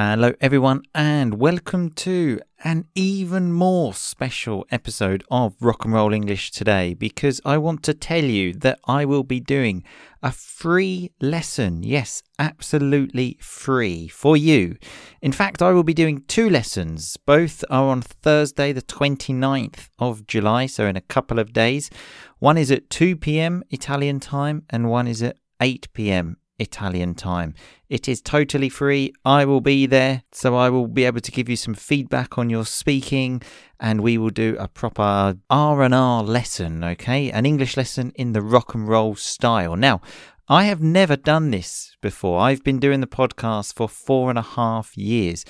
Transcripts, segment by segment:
Hello, everyone, and welcome to an even more special episode of Rock and Roll English today because I want to tell you that I will be doing a free lesson. Yes, absolutely free for you. In fact, I will be doing two lessons. Both are on Thursday, the 29th of July, so in a couple of days. One is at 2 pm Italian time, and one is at 8 pm Italian time. It is totally free. I will be there, so I will be able to give you some feedback on your speaking and we will do a proper R&R lesson, okay? An English lesson in the rock and roll style. Now, I have never done this before. I've been doing the podcast for four and a half years,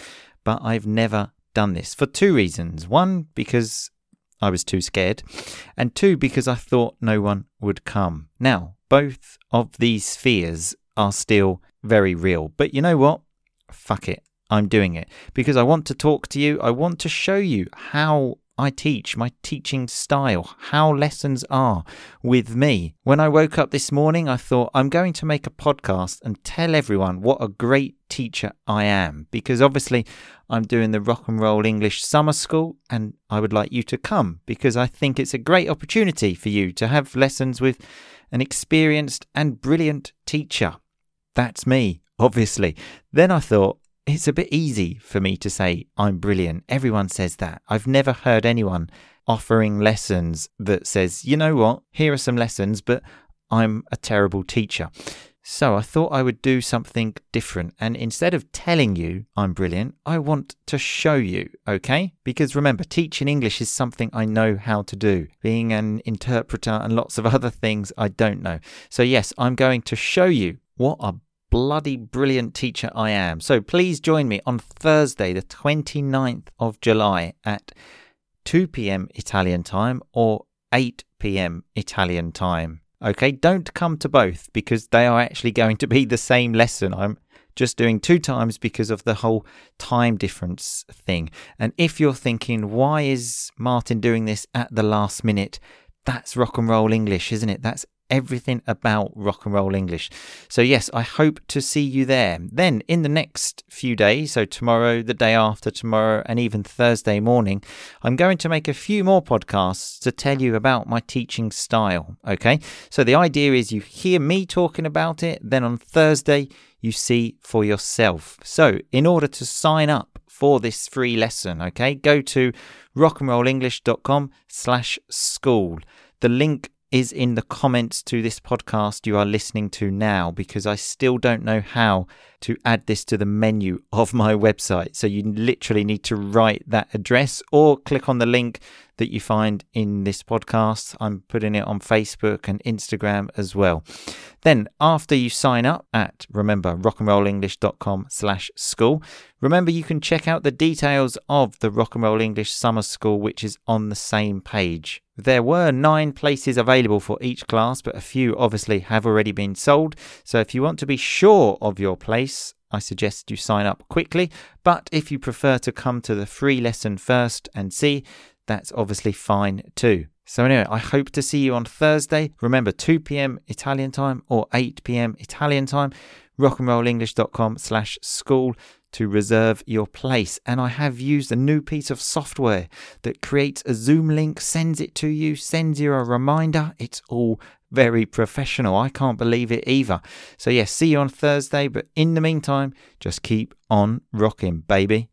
but I've never done this for two reasons. One, because I was too scared, and two, because I thought no one would come. Now, both of these fears are still very real. But you know what? Fuck it. I'm doing it because I want to talk to you. I want to show you how I teach, my teaching style, how lessons are with me. When I woke up this morning, I thought I'm going to make a podcast and tell everyone what a great teacher I am because obviously I'm doing the rock and roll English summer school and I would like you to come because I think it's a great opportunity for you to have lessons with an experienced and brilliant teacher. That's me, obviously. Then I thought, it's a bit easy for me to say I'm brilliant. Everyone says that. I've never heard anyone offering lessons that says, you know what, here are some lessons, but I'm a terrible teacher. So I thought I would do something different. And instead of telling you I'm brilliant, I want to show you, okay? Because remember, teaching English is something I know how to do. Being an interpreter and lots of other things I don't know. So, yes, I'm going to show you what a bloody brilliant teacher I am. So please join me on Thursday, the 29th of July at 2 p.m. Italian time or 8 p.m. Italian time. Okay, don't come to both because they are actually going to be the same lesson. I'm just doing two times because of the whole time difference thing. And if you're thinking, why is Martin doing this at the last minute? That's rock and roll English, isn't it? That's everything about rock and roll English. So, yes, I hope to see you there. Then, in the next few days, so tomorrow, the day after tomorrow, and even Thursday morning, I'm going to make a few more podcasts to tell you about my teaching style. Okay, so the idea is you hear me talking about it, then on Thursday, you see for yourself. So, in order to sign up for this free lesson, okay, go to rockandrollenglish.com slash school. The link is in the comments to this podcast you are listening to now because I still don't know how to add this to the menu of my website. So you literally need to write that address or click on the link that you find in this podcast. I'm putting it on Facebook and Instagram as well. Then after you sign up at remember rockandrollenglish.com slash school, remember you can check out the details of the Rock and Roll English Summer School, which is on the same page. There were nine places available for each class, but a few obviously have already been sold. So if you want to be sure of your place, I suggest you sign up quickly. But if you prefer to come to the free lesson first and see, that's obviously fine too. So anyway, I hope to see you on Thursday. Remember 2 p.m. Italian time or 8 p.m. Italian time. rockandrollenglish.com slash school to reserve your place. And I have used a new piece of software that creates a Zoom link, sends it to you, sends you a reminder. It's all very professional. I can't believe it either. So, yes, see you on Thursday. But in the meantime, just keep on rocking, baby.